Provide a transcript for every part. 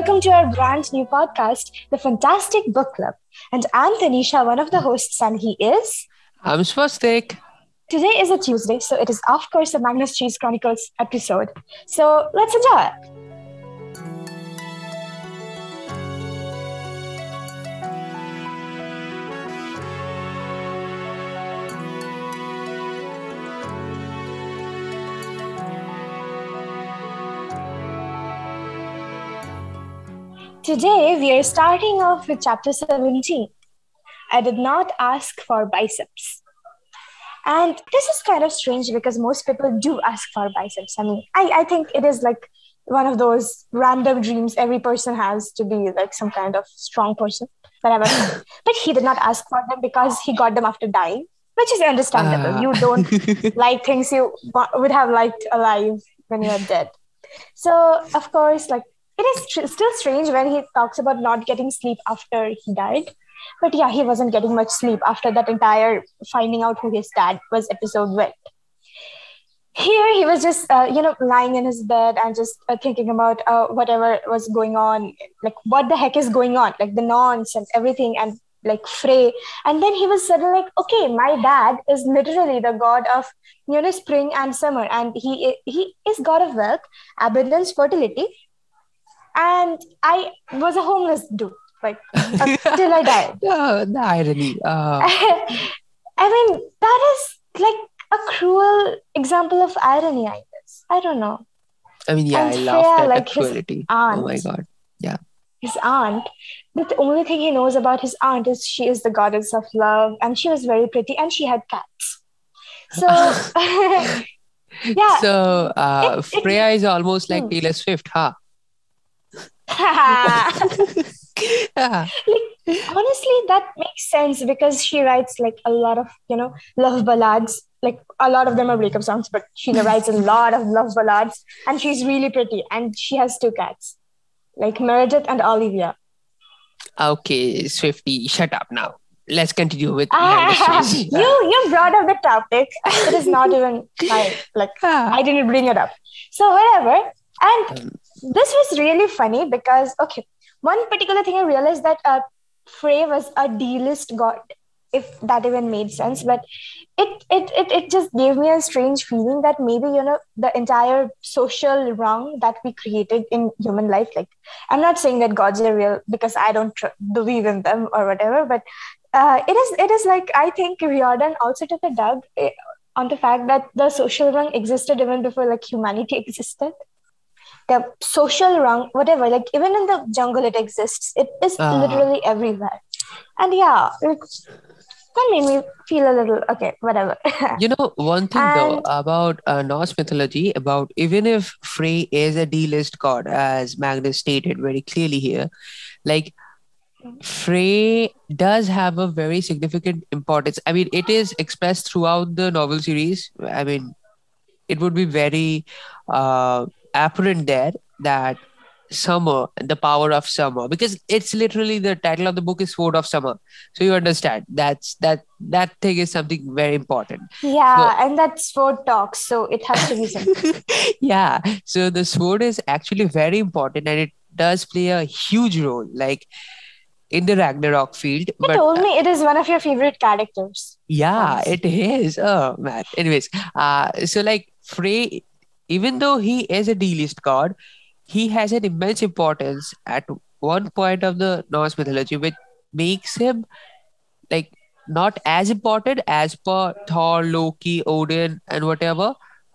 welcome to our brand new podcast, The Fantastic Book Club. And I'm Tanisha, one of the hosts, and he is. I'm Swastik. Today is a Tuesday, so it is, of course, a Magnus Chase Chronicles episode. So let's enjoy it. Today, we are starting off with chapter 17. I did not ask for biceps. And this is kind of strange because most people do ask for biceps. I mean, I, I think it is like one of those random dreams every person has to be like some kind of strong person, whatever. but he did not ask for them because he got them after dying, which is understandable. Uh. You don't like things you would have liked alive when you're dead. So, of course, like it is tr- still strange when he talks about not getting sleep after he died. But yeah, he wasn't getting much sleep after that entire finding out who his dad was episode went. Here he was just, uh, you know, lying in his bed and just uh, thinking about uh, whatever was going on, like what the heck is going on, like the nonsense, everything, and like Frey. And then he was suddenly like, okay, my dad is literally the god of you know spring and summer, and he he is god of wealth, abundance, fertility, and I was a homeless dude, like until I died. Oh, the irony. Uh... I mean, that is like a cruel example of irony, I guess. I don't know. I mean, yeah, and I love that like cruelty. oh my god, yeah. His aunt, but the only thing he knows about his aunt is she is the goddess of love, and she was very pretty, and she had cats. So, yeah. So uh, it, Freya it, is almost like hmm. Taylor Swift, huh? Like, honestly, that makes sense because she writes like a lot of, you know, love ballads. Like a lot of them are breakup songs, but she writes a lot of love ballads and she's really pretty and she has two cats, like Meredith and Olivia. Okay, Swifty, shut up now. Let's continue with ah, you. You brought up the topic. It is not even my like ah. I didn't bring it up. So whatever. And um, this was really funny because okay one particular thing i realized that uh, frey was a d-list god if that even made sense but it, it it it just gave me a strange feeling that maybe you know the entire social wrong that we created in human life like i'm not saying that gods are real because i don't tr- believe in them or whatever but uh, it is it is like i think riordan also took a dub eh, on the fact that the social wrong existed even before like humanity existed the social wrong, whatever, like even in the jungle, it exists. It is uh. literally everywhere. And yeah, that made me feel a little okay, whatever. you know, one thing and, though about uh, Norse mythology, about even if Frey is a D list god, as Magnus stated very clearly here, like Frey does have a very significant importance. I mean, it is expressed throughout the novel series. I mean, it would be very uh, apparent there that summer the power of summer because it's literally the title of the book is sword of summer so you understand that's that that thing is something very important yeah so, and that sword talks so it has to be something yeah so the sword is actually very important and it does play a huge role like in the Ragnarok field. You but, told me it is one of your favorite characters. Yeah, it is. Oh man. Anyways, uh, so like Frey even though he is a D-list god, he has an immense importance at one point of the Norse mythology, which makes him like not as important as per Thor, Loki, Odin, and whatever,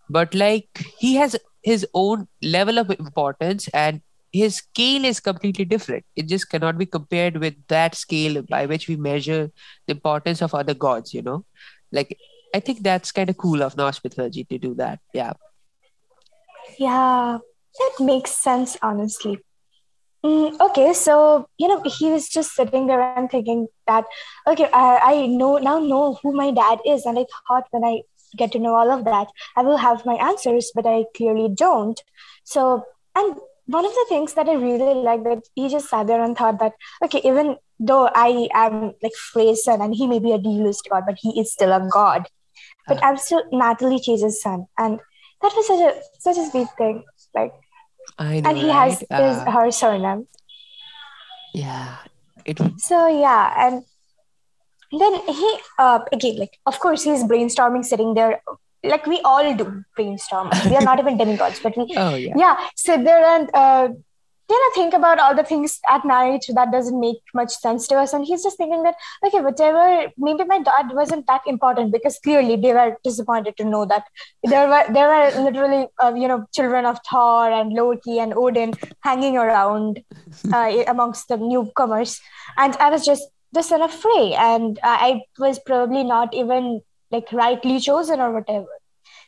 but like he has his own level of importance and his scale is completely different. It just cannot be compared with that scale by which we measure the importance of other gods, you know? Like, I think that's kind of cool of Norse mythology to do that. Yeah. Yeah, that makes sense, honestly. Mm, okay, so you know he was just sitting there and thinking that okay, I, I know now know who my dad is, and I thought when I get to know all of that, I will have my answers, but I clearly don't. So, and one of the things that I really like that he just sat there and thought that okay, even though I am like Freyson and he may be a D-list god, but he is still a god. But I'm still Natalie Chase's son, and that was such a such a sweet thing. Like I know, and he has right? his Uh, her surname. yeah. It So yeah, and then he uh, again like of course he's brainstorming sitting there like we all do brainstorm. We are not even demigods, but we oh yeah. yeah sit there and uh, you know think about all the things at night that doesn't make much sense to us? And he's just thinking that okay whatever maybe my dad wasn't that important because clearly they were disappointed to know that there were there were literally uh, you know children of thor and loki and odin hanging around uh, amongst the newcomers. And i was just the son of frey and i was probably not even like rightly chosen or whatever.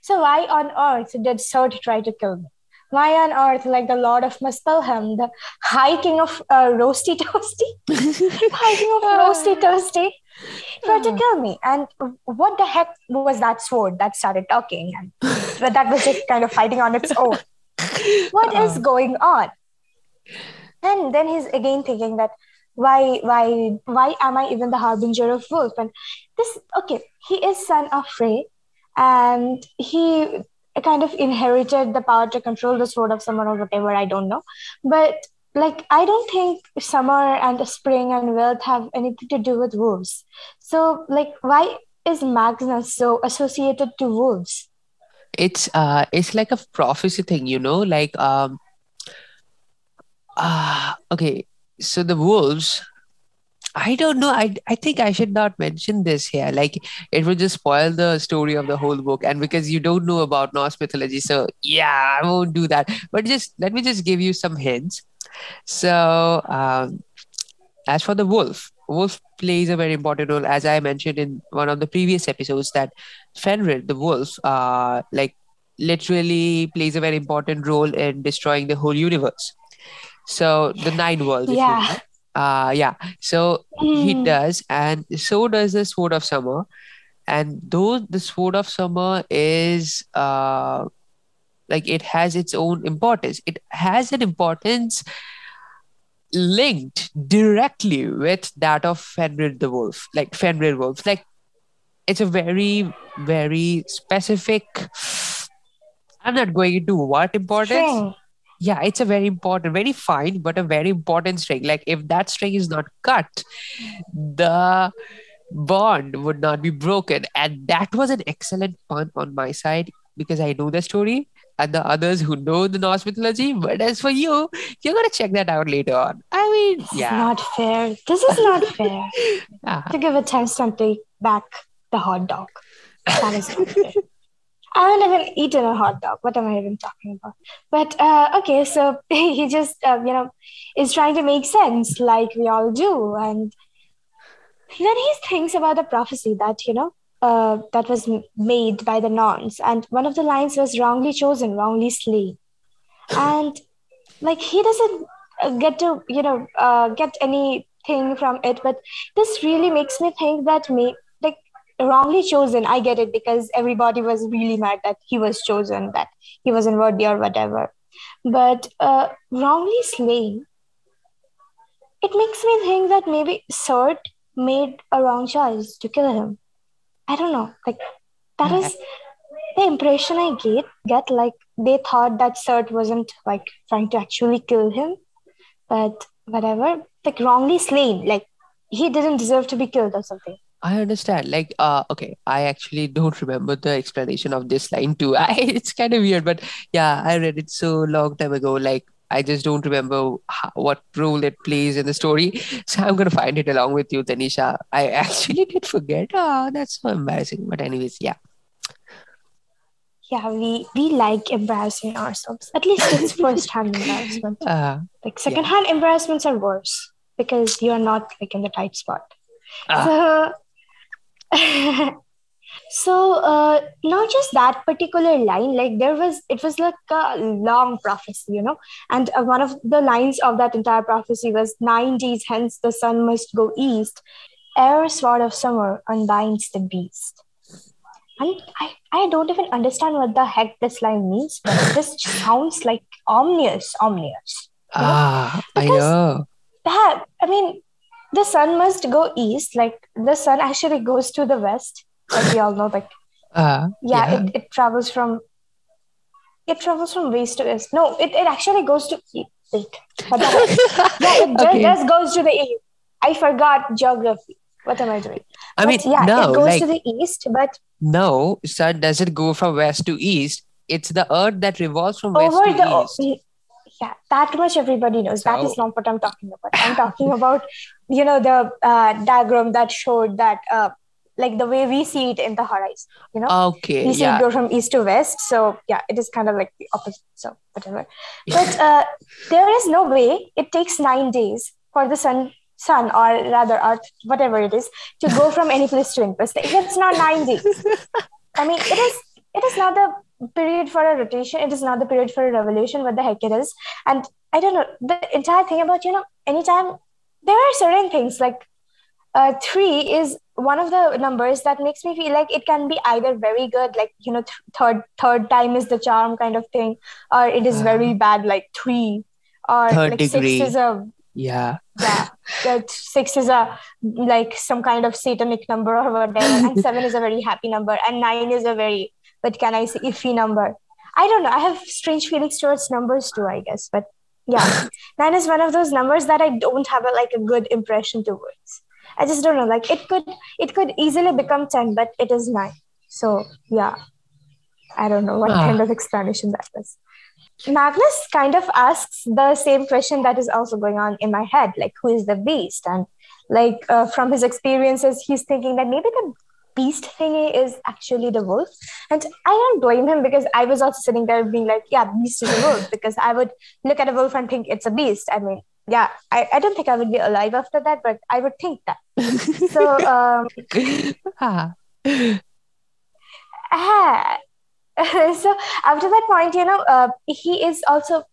So why on earth did Surt try to kill me? Why on earth, like the Lord of Muspelheim, the High King of uh, Roasty Toasty, High King of Roasty Toasty, tried to kill me? And what the heck was that sword that started talking? And that was just kind of fighting on its own. What is going on? And then he's again thinking that why, why, why am I even the harbinger of wolf? And this, okay, he is son of Frey, and he kind of inherited the power to control the sword of summer or whatever i don't know but like i don't think summer and spring and wealth have anything to do with wolves so like why is magnus so associated to wolves It's uh it's like a prophecy thing, you know, like um ah okay. So the wolves I don't know. I I think I should not mention this here. Like it would just spoil the story of the whole book. And because you don't know about Norse mythology, so yeah, I won't do that. But just let me just give you some hints. So um, as for the wolf, wolf plays a very important role, as I mentioned in one of the previous episodes, that Fenrir, the wolf, uh, like literally plays a very important role in destroying the whole universe. So the nine worlds, if you Yeah. know. Uh, yeah. So he Hmm. does, and so does the Sword of Summer. And though the Sword of Summer is uh like it has its own importance, it has an importance linked directly with that of Fenrir the Wolf, like Fenrir Wolf. Like it's a very, very specific. I'm not going into what importance. String. Yeah, it's a very important, very fine, but a very important string. Like if that string is not cut, the bond would not be broken. And that was an excellent pun on my side because I know the story and the others who know the Norse mythology. But as for you, you're gonna check that out later on. I mean, This yeah. not fair. This is not fair. Ah, to give a test and take back the hot dog. That is not fair. I haven't even eaten a hot dog. What am I even talking about? But uh, okay, so he just uh, you know is trying to make sense, like we all do, and then he thinks about the prophecy that you know uh, that was made by the Norns, and one of the lines was wrongly chosen, wrongly slain, and like he doesn't uh, get to you know uh, get anything from it, but this really makes me think that me wrongly chosen. I get it because everybody was really mad that he was chosen, that he wasn't worthy or whatever, but uh, wrongly slain. It makes me think that maybe Surt made a wrong choice to kill him. I don't know. Like that is the impression I get. Get like they thought that Surt wasn't like trying to actually kill him, but whatever. Like wrongly slain. Like he didn't deserve to be killed or something. I understand. Like, uh, okay, I actually don't remember the explanation of this line too. I, it's kind of weird, but yeah, I read it so long time ago. Like, I just don't remember how, what role it plays in the story. So I'm gonna find it along with you, Tanisha. I actually did forget. Oh, that's so embarrassing. But anyways, yeah. Yeah, we we like embarrassing ourselves. At least it's first-hand embarrassment. Uh, Like second-hand embarrassments are worse because you are not like in the tight spot. So, so uh, not just that particular line. Like there was, it was like a long prophecy, you know. And uh, one of the lines of that entire prophecy was nine days hence the sun must go east, ere sword of summer unbinds the beast. And I, I don't even understand what the heck this line means, but this sounds like ominous, ominous. ah, I Because- know. that i mean the sun must go east like the sun actually goes to the west like we all know like Uh, yeah, yeah. It, it travels from it travels from west to east. No, it, it actually goes to east. Wait, yeah, it Okay. just goes to the east. I forgot geography. What am I doing? I mean, yeah, no, it goes like to the east, but no, sun doesn't go from west to east. It's the earth that revolves from west to the east. Yeah, that much everybody knows. that So- is not what I'm talking about. I'm talking about you know the uh, diagram that showed that uh, like the way we see it in the horizon. You know, Okay, we see yeah. it go from east to west. So yeah, it is kind of like the opposite. So whatever. But uh, there is no way it takes nine days for the sun, sun or rather Earth, whatever it is, to go from any place to any place. It's not nine days. I mean, it is. It is not the period for a rotation. It is not the period for a revolution. What the heck it is? And I don't know the entire thing about you know. Anytime there are certain things like uh, three is one of the numbers that makes me feel like it can be either very good, like you know, th- third third time is the charm kind of thing, or it is very bad, like three, or Third like degree. six is a Yeah. yeah, that six is a like some kind of satanic number or whatever, and seven is a very happy number, and nine is a very what can I say iffy number. I don't know. I have strange feelings towards numbers too, I guess, but yeah, nine is one of those numbers that I don't have a, like a good impression towards. I just don't know. Like it could it could easily become ten, but it is nine. So yeah, I don't know what Ah. kind of explanation that was. Magnus kind of asks the same question that is also going on in my head, like who is the beast? And like uh, from his experiences, he's thinking that maybe the beast thingy is actually the wolf. And I don't blame him because I was also sitting there being like, yeah, beast is a wolf because I would look at a wolf and think it's a beast. I mean, yeah, I, I don't think I would be alive after that, but I would think that. So um, Ah. ah. so after that point, you know, uh, he is also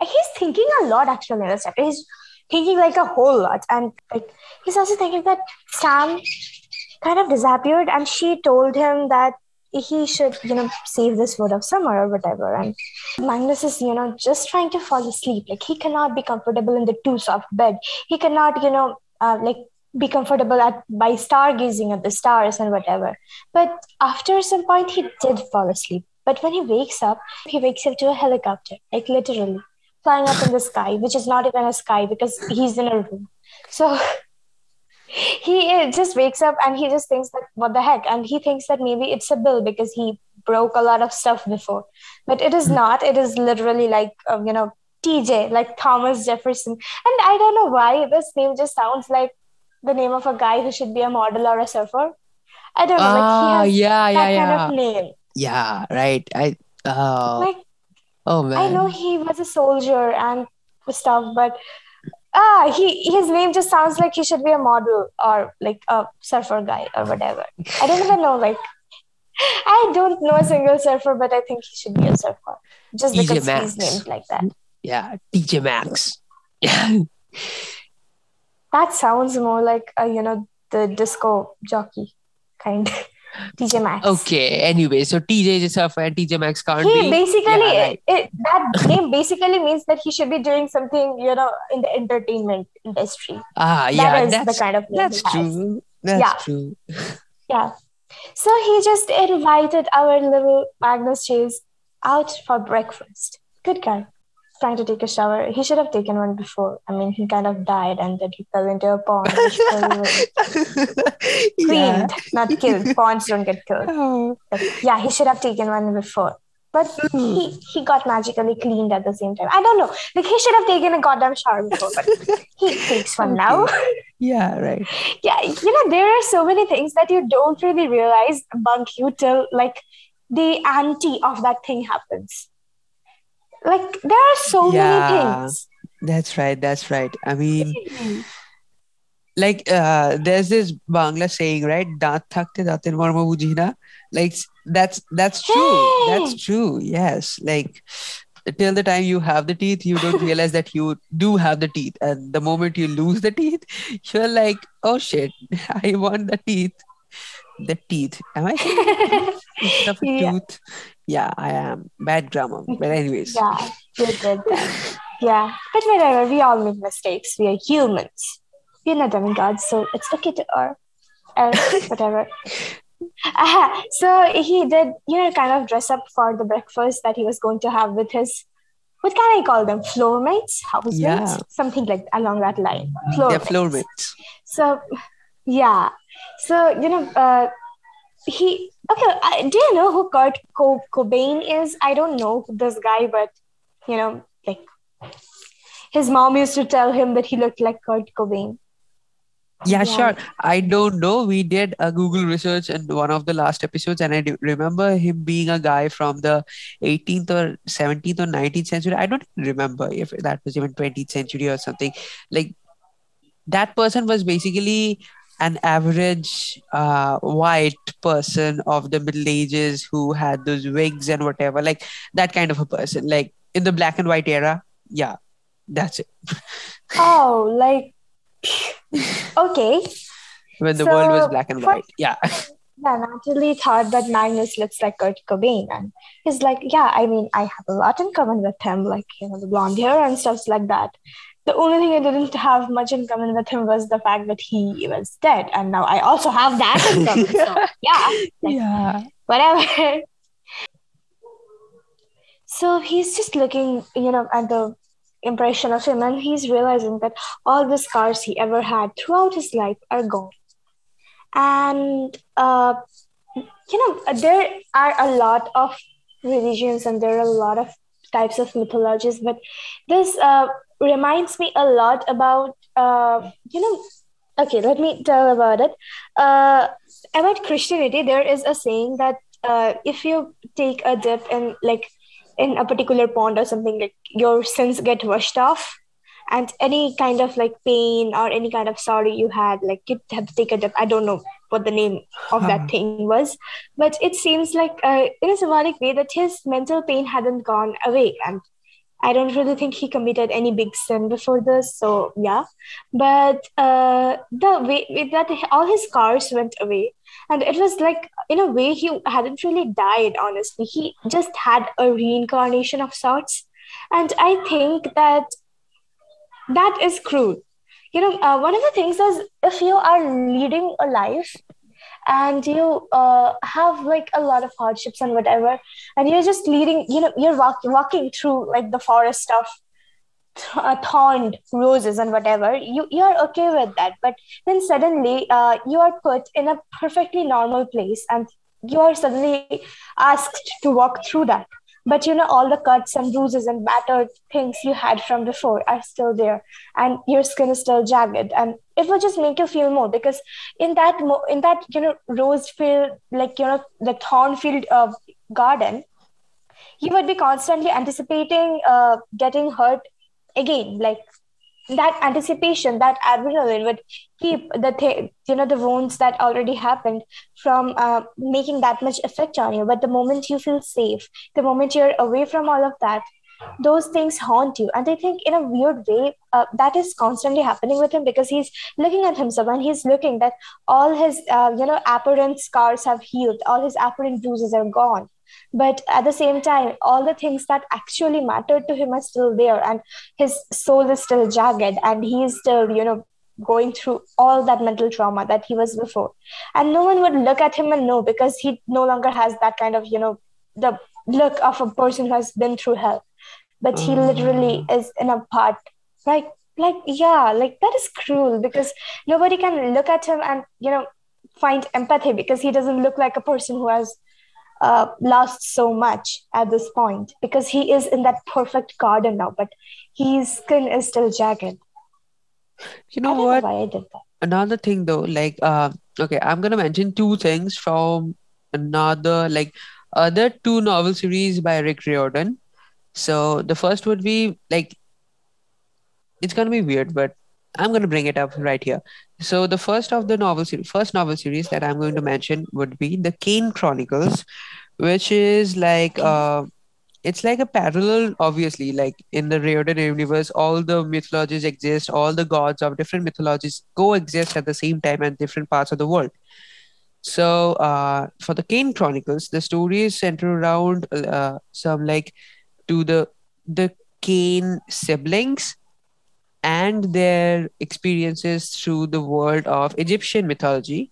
he's thinking a lot actually in this chapter. He's thinking like a whole lot, and like he's also thinking that Sam kind of disappeared, and she told him that he should, you know, save this word of summer or whatever. And Magnus is, you know, just trying to fall asleep. Like he cannot be comfortable in the too soft bed. He cannot, you know, uh, like be comfortable at by stargazing at the stars and whatever. But after some point, he did fall asleep. But when he wakes up, he wakes up to a helicopter, like literally flying up in the sky, which is not even a sky because he's in a room. So he just wakes up and he just thinks that what the heck, and he thinks that maybe it's a bill because he broke a lot of stuff before, but it is not. It is literally like uh, you know TJ, like Thomas Jefferson, and I don't know why this name just sounds like the name of a guy who should be a model or a surfer. I don't know, Ah, like he has yeah, that yeah, kind yeah. of name. Yeah, right. I oh, Like oh man. I know he was a soldier and stuff, but ah, he his name just sounds like he should be a model or like a surfer guy or whatever. I don't even know. Like, I don't know a single surfer, but I think he should be a surfer just TJ because Maxx. he's named like that. Yeah, TJ Maxx Yeah. That sounds more like a, you know the disco jockey kind. TJ Maxx. Okay. Anyway, so TJ is a surfer and TJ Maxx can't he be. basically Yeah, right. it, that name basically means that he should be doing something you know in the entertainment industry Ah, That yeah, is the kind of that's true. That's Yeah. true. yeah so he just invited our little magnus chase out for breakfast good guy trying to take a shower he should have taken one before i mean he kind of died and then he fell into a pond yeah. cleaned not killed ponds don't get killed Oh. Yeah, he should have taken one before. But hmm. he he got magically cleaned at the same time. I don't know. Like he should have taken a goddamn shower before, but he takes one now. Yeah, right. yeah, you know, there are so many things that you don't really realize bug you till like the anti of that thing happens like there are so yeah, many things. That's right that's right. I mean mm-hmm. like uh, there's this bangla saying right? Daat thakte dater marma bujhina like that's that's true. Hey! that's true yes. Like till the time you have the teeth you don't realize that you do have the teeth. And the moment you lose the teeth you're like oh shit. I want the teeth. The teeth. Am i yeah. tooth. Yeah, I am. Bad grammar. But anyways. Yeah, you did that. Yeah, but whatever. We all make mistakes. We are humans. We're not demigods, so it's okay to err. Err, whatever. Uh, so he did, you know, kind of dress up for the breakfast that he was going to have with his, what can I call them? Floor mates, housemates, Yeah. something like along that line. Floor Yeah, mates. floor mates. So, yeah. So, you know, uh, he, okay, uh, do you know who Kurt Co- Cobain is? I don't know this guy, but, you know, like, his mom used to tell him that he looked like Kurt Cobain. Yeah, Yeah. sure. I don't know. We did a Google research in one of the last episodes, and I remember him being a guy from the 18th or 17th or 19th century. I don't remember if that was even 20th century or something. Like that person was basically an average uh, white person of the Middle Ages who had those wigs and whatever, like that kind of a person, like in the black and white era. Yeah, that's it. Oh, like, okay. When the world was black and white. Yeah. Yeah, Natalie thought that Magnus looks like Kurt Cobain, and he's like, yeah, I mean, I have a lot in common with him, like you know, the blonde hair and stuff like that. The only thing I didn't have much in common with him was the fact that he was dead, and now I also have that in common. So yeah, like, yeah. whatever. So he's just looking, you know, at the impression of him, and he's realizing that all the scars he ever had throughout his life are gone. And uh, you know, there are a lot of religions and there are a lot of types of mythologies, but this uh, reminds me a lot about, uh, you know, okay, let me tell about it. Uh, about Christianity, there is a saying that uh, if you take a dip in like in a particular pond or something, like your sins get washed off. And any kind of like pain or any kind of sorrow you had, like you have to take a dip. I don't know what the name of Huh. that thing was, but it seems like uh, in a symbolic way that his mental pain hadn't gone away. And I don't really think he committed any big sin before this. So yeah, but uh, the way that all his scars went away, and it was like in a way he hadn't really died. Honestly, he just had a reincarnation of sorts, and I think that that is cruel. You know, uh, one of the things is if you are leading a life and you uh, have like a lot of hardships and whatever, and you're just leading, you know, you're walk- walking through like the forest of th- uh, thorned roses and whatever, you, you're okay with that. But then suddenly uh, you are put in a perfectly normal place and you are suddenly asked to walk through that. But you know, all the cuts and bruises and battered things you had from before are still there, and your skin is still jagged, and it will just make you feel more because in that mo- in that you know rose field, like you know the thorn field uh, garden, you would be constantly anticipating uh, getting hurt again, like that anticipation, that adrenaline would keep the th- you know the wounds that already happened from uh, making that much effect on you. But the moment you feel safe, the moment you're away from all of that, those things haunt you. And I think in a weird way, uh, that is constantly happening with him because he's looking at himself and he's looking that all his uh, you know apparent scars have healed, all his apparent bruises are gone. But at the same time, all the things that actually mattered to him are still there, and his soul is still jagged, and he is still, you know, going through all that mental trauma that he was before. And no one would look at him and know because he no longer has that kind of, you know, the look of a person who has been through hell. But he mm. literally is in a part, like, like, yeah, like that is cruel because nobody can look at him and, you know, find empathy because he doesn't look like a person who has uh, lost so much at this point because he is in that perfect garden now, but his skin is still jagged. You know what? know why I did that. Another thing though, like uh, okay, I'm gonna mention two things from another like other two novel series by Rick Riordan. So the first would be like it's gonna be weird, but I'm gonna bring it up right here. So the first of the novel series, first novel series that I'm going to mention would be the Kane Chronicles, which is like uh, it's like a parallel, obviously, like in the Riordan universe, all the mythologies exist, all the gods of different mythologies coexist at the same time in different parts of the world. So, uh, for the Kane Chronicles, the story is centered around uh, some like to the the Kane siblings and their experiences through the world of Egyptian mythology.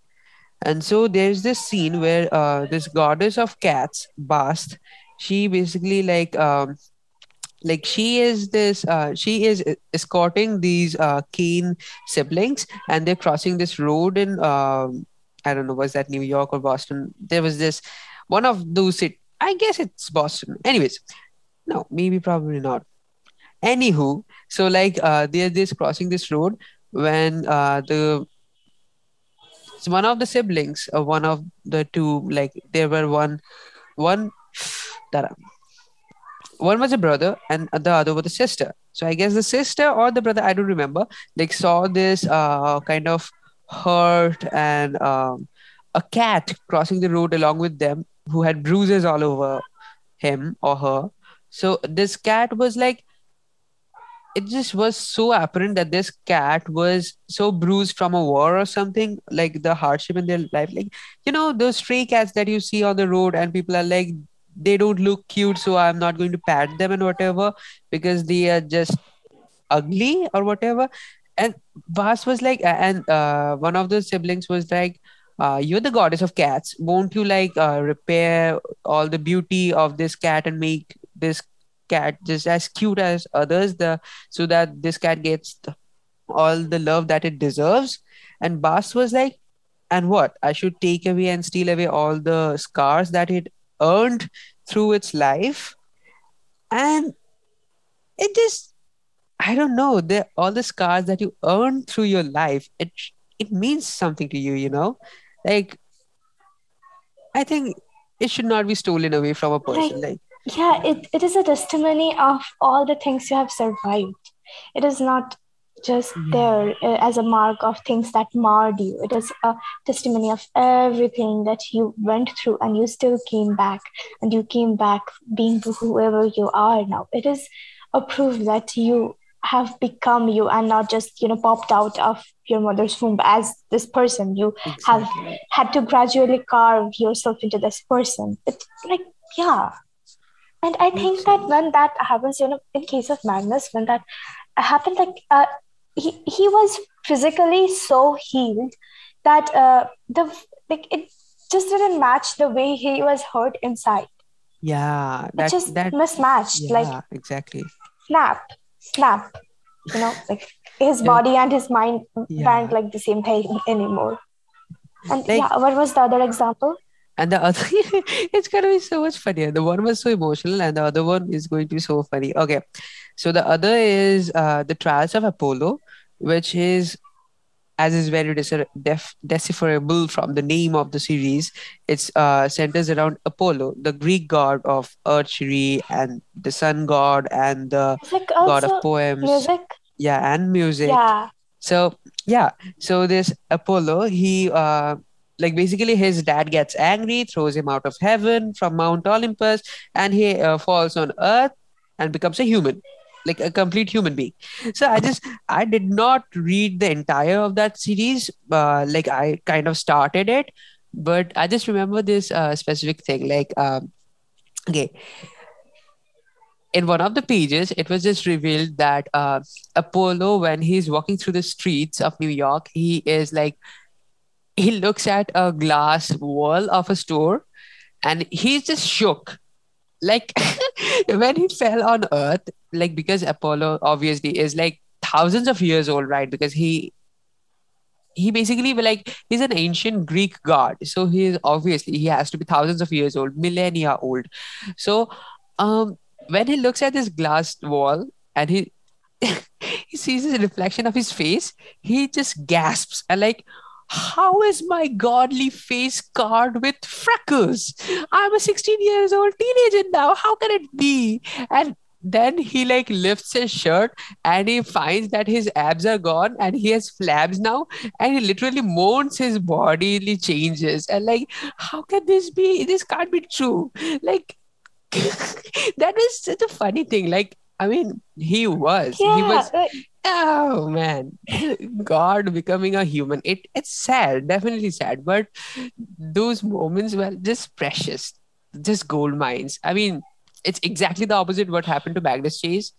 And so there's this scene where uh, this goddess of cats, Bast, she basically like um, like she is this uh, she is escorting these uh, Kane siblings, and they're crossing this road in um, I don't know was that New York or Boston. There was this one of those. It I guess it's Boston. Anyways, no, maybe probably not. Anywho, so like uh, they're this crossing this road when uh, the so one of the siblings, uh, one of the two, like there were one one that one was a brother and the other was a sister. So I guess the sister or the brother, I don't remember, like saw this uh kind of hurt and um a cat crossing the road along with them who had bruises all over him or her. So this cat was like it just was so apparent that this cat was so bruised from a war or something like the hardship in their life. Like you know those stray cats that you see on the road and people are like they don't look cute so i'm not going to pat them and whatever because they are just ugly or whatever. And Bast was like and uh, one of the siblings was like uh, you're the goddess of cats. Won't you like uh, repair all the beauty of this cat and make this cat just as cute as others the so that this cat gets the, all the love that it deserves. And Bast was like and what? I should take away and steal away all the scars that it earned through its life. And it just i don't know the all the scars that you earn through your life it it means something to you you know? Like i think it should not be stolen away from a Like, person like yeah, it, it is a testimony of all the things you have survived. It is not just yeah there uh, as a mark of things that marred you. It is a testimony of everything that you went through and you still came back and you came back being whoever you are now. It is a proof that you have become you and not just, you know, popped out of your mother's womb as this person. You have had to gradually carve yourself into this person. It's like, yeah. And I think that when that happens, you know, in case of Magnus, when that happened, like uh, he he was physically so healed that uh, the like it just didn't match the way he was hurt inside. yeah It just that mismatched, like exactly snap, snap. You know, like his Yeah, body and his mind weren't like the same thing anymore. And like yeah, what was the other example? And the other it's gonna be so much funnier. The one was so emotional and the other one is going to be so funny. Okay. So the other is uh the trials of apollo which is as is very def- decipherable from the name of the series it's uh centers around apollo the greek god of archery and the sun god and the like god of poems. music. yeah and music. Yeah. so yeah, so this Apollo, he uh like basically his dad gets angry, throws him out of heaven from Mount Olympus, and he uh, falls on Earth and becomes a human, like a complete human being. So I just I did not read the entire of that series. Uh, like I kind of started it, but I just remember this uh, specific thing. Like um, okay, in one of the pages, it was just revealed that uh, Apollo, when he's walking through the streets of New York, he is like, he looks at a glass wall of a store and he's just shook. Like when he fell on Earth, like because Apollo obviously is like thousands of years old, right? Because he he basically like he's an ancient Greek god, so he is obviously he has to be thousands of years old, millennia old. So um when he looks at this glass wall and he he sees his reflection of his face, he just gasps and like, how is my godly face scarred with freckles? I'm a 16 years old teenager now. How can it be? And then he like lifts his shirt and he finds that his abs are gone and he has flabs now and he literally moans his bodily changes and like how can this be this can't be true like that was such a funny thing. Like, I mean, he was, he Yeah. was, uh, oh man, God becoming a human. It it's sad, definitely sad, but those moments were just precious, just gold mines. I mean, it's exactly the opposite what happened to Magnus Chase,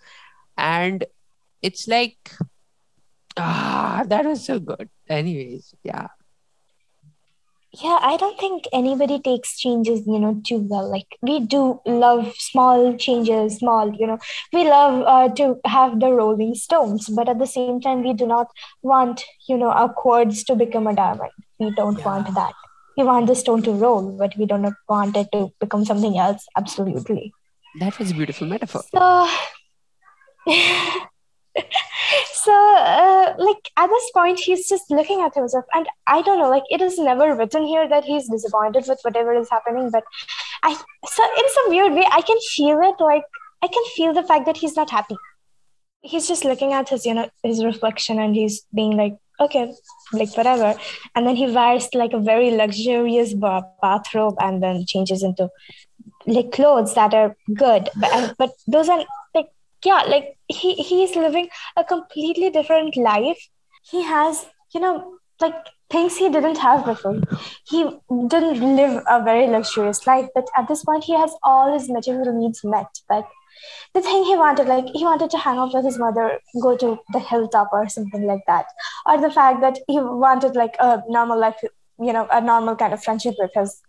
and it's like, ah, that was so good. Anyways, yeah, yeah i don't think anybody takes changes you know too well. Like we do love small changes small you know. We love uh, to have the rolling stones but at the same time we do not want you know our quartz to become a diamond. We don't want that. We want the stone to roll but we do not want it to become something else absolutely. That was a beautiful metaphor. so so uh, like at this point he's just looking at himself and i don't know like it is never written here that he's disappointed with whatever is happening but i so in some weird way i can feel it like i can feel the fact that he's not happy. He's just looking at his you know his reflection and he's being like okay like whatever. And then he wears like a very luxurious bathrobe and then changes into like clothes that are good but, but those are yeah like he he's living a completely different life. He has you know like things he didn't have before. He didn't live a very luxurious life but at this point he has all his material needs met. But the thing he wanted like he wanted to hang out with his mother go to the hilltop or something like that. Or the fact that he wanted like a normal life you know a normal kind of friendship with his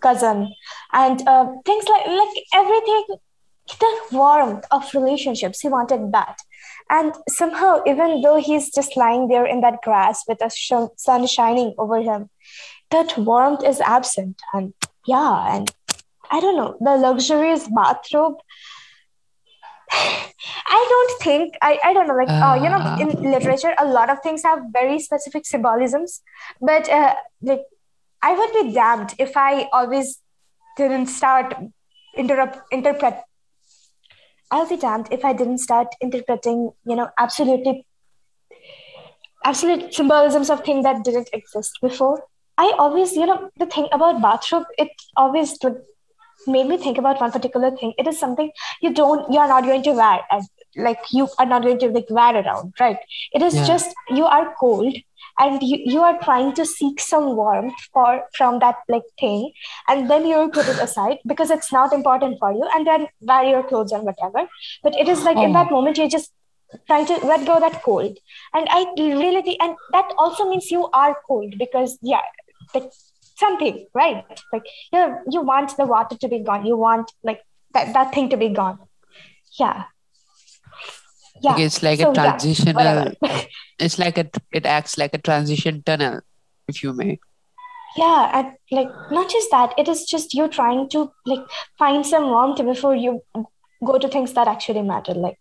cousin. And uh, things like like everything the warmth of relationships he wanted that and somehow even though he's just lying there in that grass with the sh- sun shining over him that warmth is absent. And yeah and i don't know the luxurious bathrobe. I don't think I, I don't know like uh, you know Uh. in literature a lot of things have very specific symbolisms. But uh, like I would be damned if I always didn't start interrupt interpret I'll be damned if I didn't start interpreting you know absolutely absolute symbolisms of things that didn't exist before. I always you know the thing about bathrobe it always made me think about one particular thing. It is something you don't you are not going to wear like you are not going to like wear around right? It is Yeah. just you are cold and you, you are trying to seek some warmth for from that like thing and then you put it aside because it's not important for you and then wear your clothes and whatever. But it is like in Oh. that moment you're just trying to let go that cold. And i really think and that also means you are cold because yeah like something right? Like you know, you want the water to be gone. You want like that, that thing to be gone. Yeah yeah it's like So, a transitional. it's like a. It acts like a transition tunnel, if you may. yeah and like not just that it is just you trying to like find some warmth before you go to things that actually matter like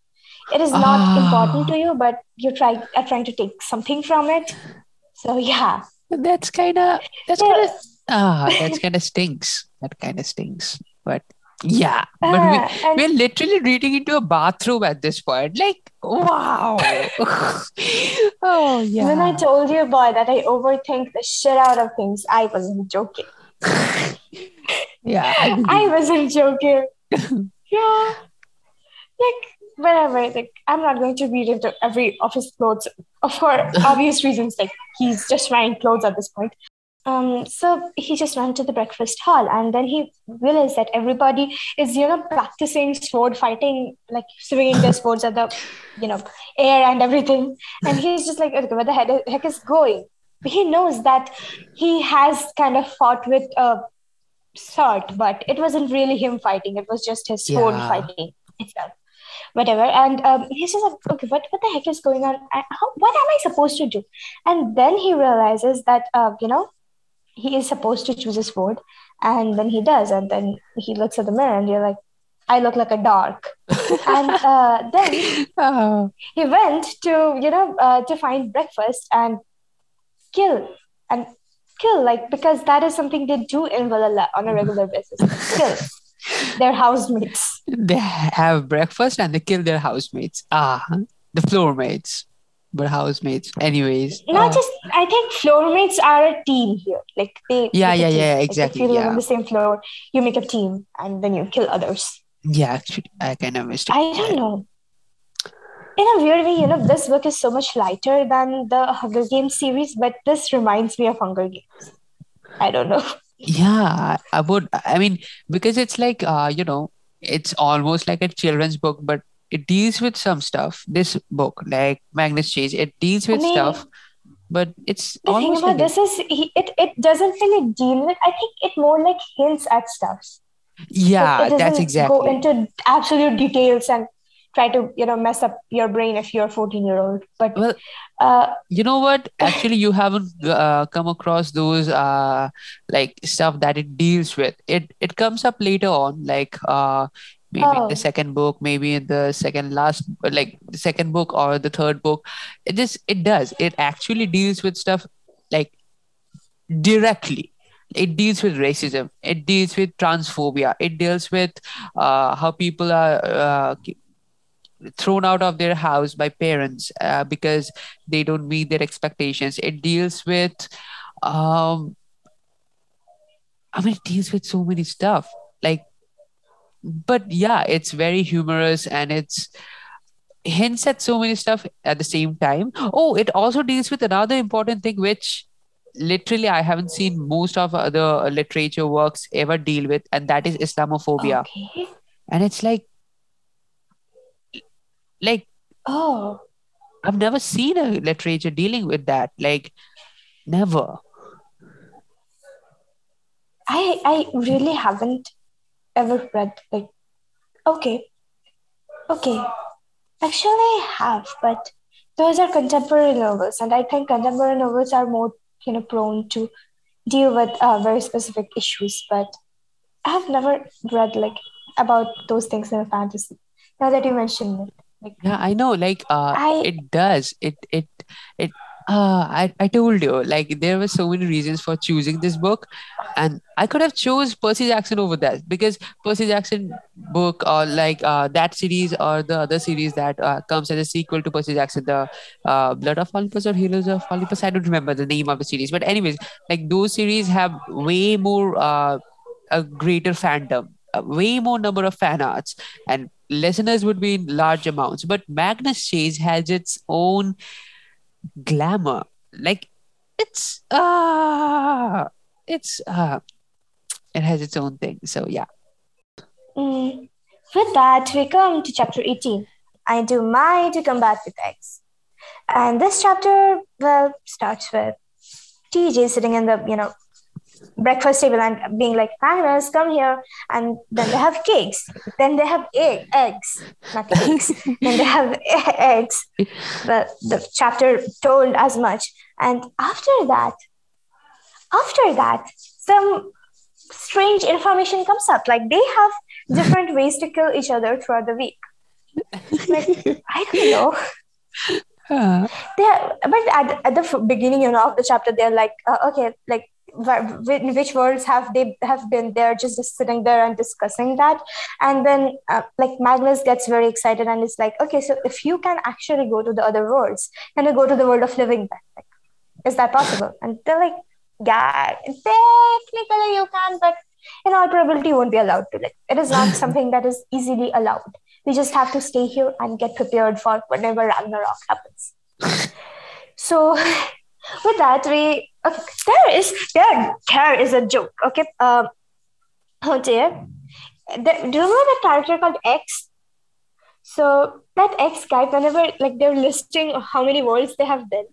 it is not Ah. important to you but you try are trying to take something from it so yeah That's kind of. That's Yeah. kind of. Ah, that's kind of stinks. That kind of stinks. But yeah, but we, Ah, and- we're literally reading into a bathroom at this point. Like, wow. oh yeah. when i told you boy that i overthink the shit out of things i wasn't joking yeah. I I wasn't joking. yeah. Like, whatever. Like, I'm not going to read into every office clothes Of course, obvious reasons. Like, he's just wearing clothes at this point. Um, so he just went to the breakfast hall and then he realized that everybody is, you know, practicing sword fighting, like swinging their swords at the, you know, air and everything. And he's just like, okay, what the heck, heck is going? He knows that he has kind of fought with a sword, but it wasn't really him fighting. It was just his sword Yeah. fighting itself. Whatever. And um, he's just like, okay, what, what the heck is going on? I, how, what am I supposed to do? And then he realizes that, uh, you know, he is supposed to choose his sword. And then he does. And then he looks at the mirror and you're like, I look like a dog. and uh, then Oh, he went to, you know, uh, to find breakfast and kill and kill, like, because that is something they do in Valhalla on a regular basis. Kill their housemates. they have breakfast and they kill their housemates. Ah, the floor mates, but housemates. Anyways. Not uh, just, I think floor mates are a team here. Like, they. Yeah, yeah, yeah, Like, exactly, if you live yeah. on the same floor, you make a team and then you kill others. yeah, actually, I kind of missed it. I don't know. In a weird way, you know, this book is so much lighter than the Hunger Games series, but this reminds me of Hunger Games. I don't know. Yeah, I would. I mean, because it's like, uh, you know, it's almost like a children's book, but it deals with some stuff. This book, like Magnus Chase, it deals with mean- stuff but it's The thing almost about like this is he, it it doesn't really deal with. I think it more like hints at stuff. Yeah it doesn't that's go into absolute details and try to you know mess up your brain if you're a 14 year old. But well uh, you know what actually you haven't uh, come across those uh, like stuff that it deals with it it comes up later on like uh maybe in the oh, second book maybe in the second last like the second book or the third book. It just it does. It actually deals with stuff like directly. It deals with racism. It deals with transphobia. It deals with uh, how people are uh, thrown out of their house by parents uh, because they don't meet their expectations. It deals with um i mean it deals with so many stuff. Like but yeah it's very humorous and it's hints at so many stuff at the same time. Oh it also deals with another important thing which literally i haven't seen most of other literature works ever deal with and that is islamophobia. Okay. and it's like like Oh, i've never seen a literature dealing with that. Like never. I I really haven't ever read like okay, okay. Actually, I have, but those are contemporary novels, and I think contemporary novels are more you know prone to deal with uh, very specific issues. But I have never read like about those things in a fantasy. Now that you mentioned it, like Yeah, I know. Like, uh, I it does. It, it, it. Uh, I, I told you. Like, there were so many reasons for choosing this book, and I could have chose Percy Jackson over that because Percy Jackson book or like uh that series or the other series that uh, comes as a sequel to Percy Jackson, the uh Blood of Olympus or Heroes of Olympus. I don't remember the name of the series, but anyways, like those series have way more uh a greater fandom, a way more number of fan arts, and listeners would be in large amounts. But Magnus Chase has its own glamour. Like it's uh it's uh it has its own thing. So yeah. mm, with that we come to chapter eighteen. I do my to combat with X, and this chapter well starts with TJ sitting in the you know breakfast table and being like, Magnus, come here. And then they have cakes. Then they have egg, eggs, not cakes. then they have eggs. The, the chapter told as much. And after that, after that, some strange information comes up. Like they have different ways to kill each other throughout the week. Like, I don't know. Uh, They're, but at, at the beginning, you know, of the chapter, they're like, uh, okay, like which worlds have they have been there just, sitting there and discussing that. And then uh, like magnus gets very excited and is like okay so if you can actually go to the other worlds can you go to the world of living then like, is that possible? And they're like yeah technically you can but in all probability you won't be allowed to. Like it is not something that is easily allowed. We just have to stay here and get prepared for whenever ragnarok happens. So with that we okay, there is there there is a joke okay um oh dear do you know the character called x? So that x guy whenever like they're listing how many worlds they have been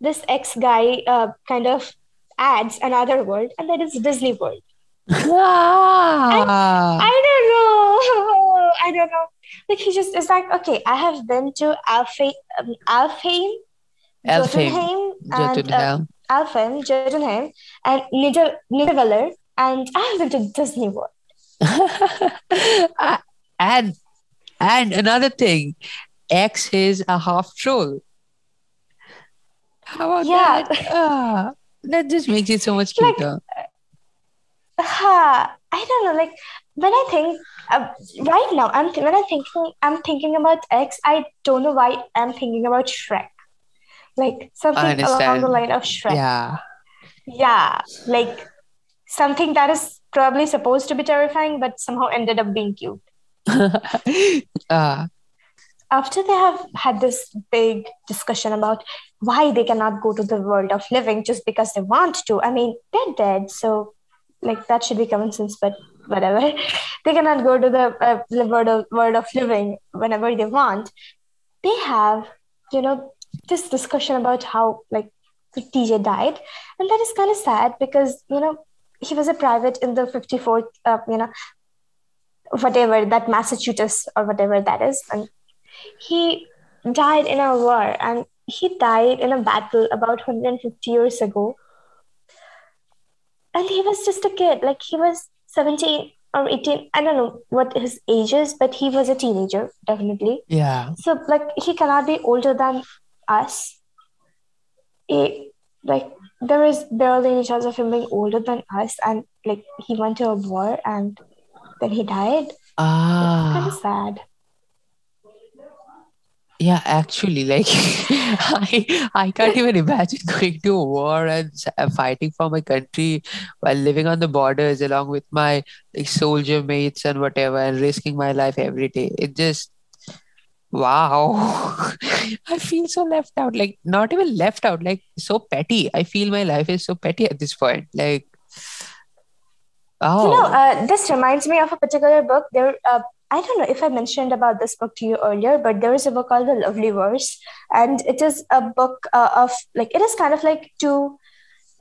this x guy uh, kind of adds another world and that is disney world. Ah, i don't know. I don't know. Like he just is like okay i have been to alpha um, Elfheim, jotunheim and uh, Jotunheim. Alphen, Jotunheim, and Nidavellir, and I have been to Disney World. And and another thing, X is a half troll. How about Yeah, that? Ah, that just makes it so much like, cuter. ha, I don't know. Like when I think uh, right now, I'm when I'm thinking, I'm thinking about X. I don't know why I'm thinking about Shrek. Like something along the line of Shrek. Yeah. Yeah, like something that is probably supposed to be terrifying, but somehow ended up being cute. Ah, after they have had this big discussion about why they cannot go to the world of living just because they want to i mean they're dead so like that should be common sense but whatever they cannot go to the uh, the world of, world of living whenever they want they have you know this discussion about how like TJ died, and that is kind of sad because you know he was a private in the 54th, uh, you know, whatever that Massachusetts or whatever that is, and he died in a war, and he died in a battle about 150 years ago, and he was just a kid, like he was 17 or 18 i don't know what his age is but he was a teenager definitely. Yeah. so like he cannot be older than us. It like there is barely any chance of him being older than us and like he went to a war and then he died. Ah. kind of sad. Yeah, actually, like I I can't even imagine going to a war and uh, fighting for my country while living on the borders along with my like soldier mates and whatever and risking my life every day. It just wow. I feel so left out. Like not even left out, like so petty. I feel my life is so petty at this point. Like you know oh uh, this reminds me of a particular book there uh, i don't know if i mentioned about this book to you earlier but there is a book called the lovely verse and it is a book uh, of like it is kind of like two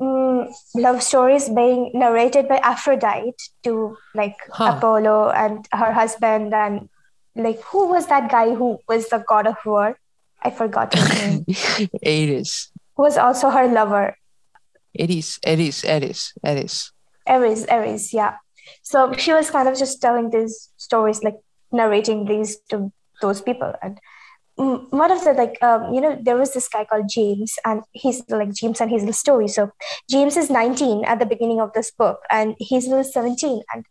mm, love stories being narrated by Aphrodite to like huh. Apollo and her husband and like who was that guy who was the god of war? I forgot his name. Aries. Who was also her lover. Aries, Aries, Aries, Aries. Ares, Ares, yeah. So she was kind of just telling these stories, like narrating these to those people. And one of the like, um, you know, there was this guy called James, and he's like James and his little story. So James is 19 at the beginning of this book, and he's little 17. And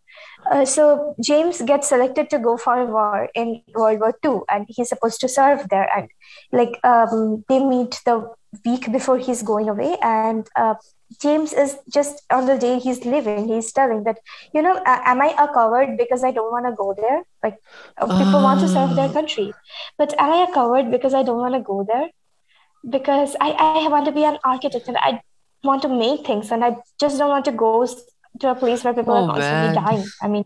uh, so James gets selected to go for a war in World War II, and he's supposed to serve there. And like, um, they meet the week before he's going away, and uh, James is just on the day he's leaving, he's telling that, you know, a- am I a coward because I don't want to go there? Like, uh, people want to serve their Ah. country, but am I a coward because I don't want to go there? Because I, I want to be an architect and I want to make things and I just don't want to go to a place where people Oh are constantly man. dying. I mean,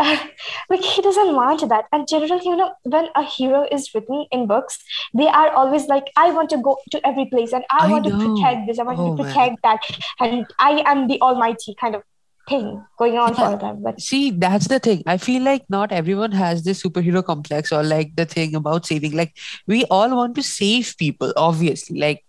like he doesn't want that. And generally, you know, when a hero is written in books, they are always like, I want to go to every place and I I want to protect this, I want Oh to man. protect that, and I am the almighty kind of thing going on Yeah. for them. But See, that's the thing. I feel like not everyone has this superhero complex or like the thing about saving. Like we all want to save people, obviously. Like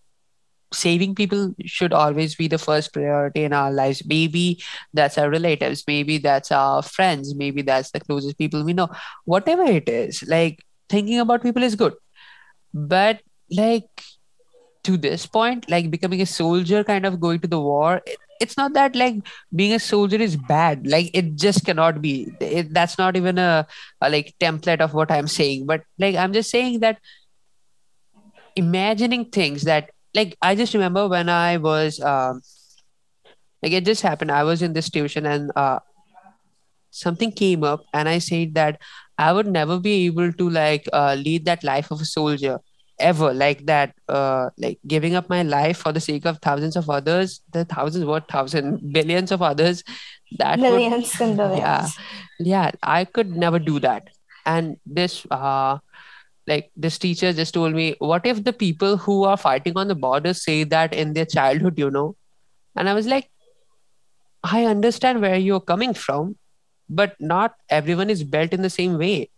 saving people should always be the first priority in our lives. Maybe that's our relatives, maybe that's our friends, maybe that's the closest people we know. Whatever it is, like thinking about people is good. But like to this point, like becoming a soldier, kind of going to the war, it, it's not that like being a soldier is bad. Like it just cannot be. It, that's not even a, a like template of what I'm saying. But like I'm just saying that imagining things that like I just remember when I was um like it just happened. I was in this tuition and uh something came up and I said that I would never be able to like uh, lead that life of a soldier ever like that uh like giving up my life for the sake of thousands of others the thousands what thousand billions of others that would millions and yeah billions. yeah i could never do that and this uh like this teacher just told me what if the people who are fighting on the border say that in their childhood you know? And i was like i understand where you're coming from but not everyone is built in the same way.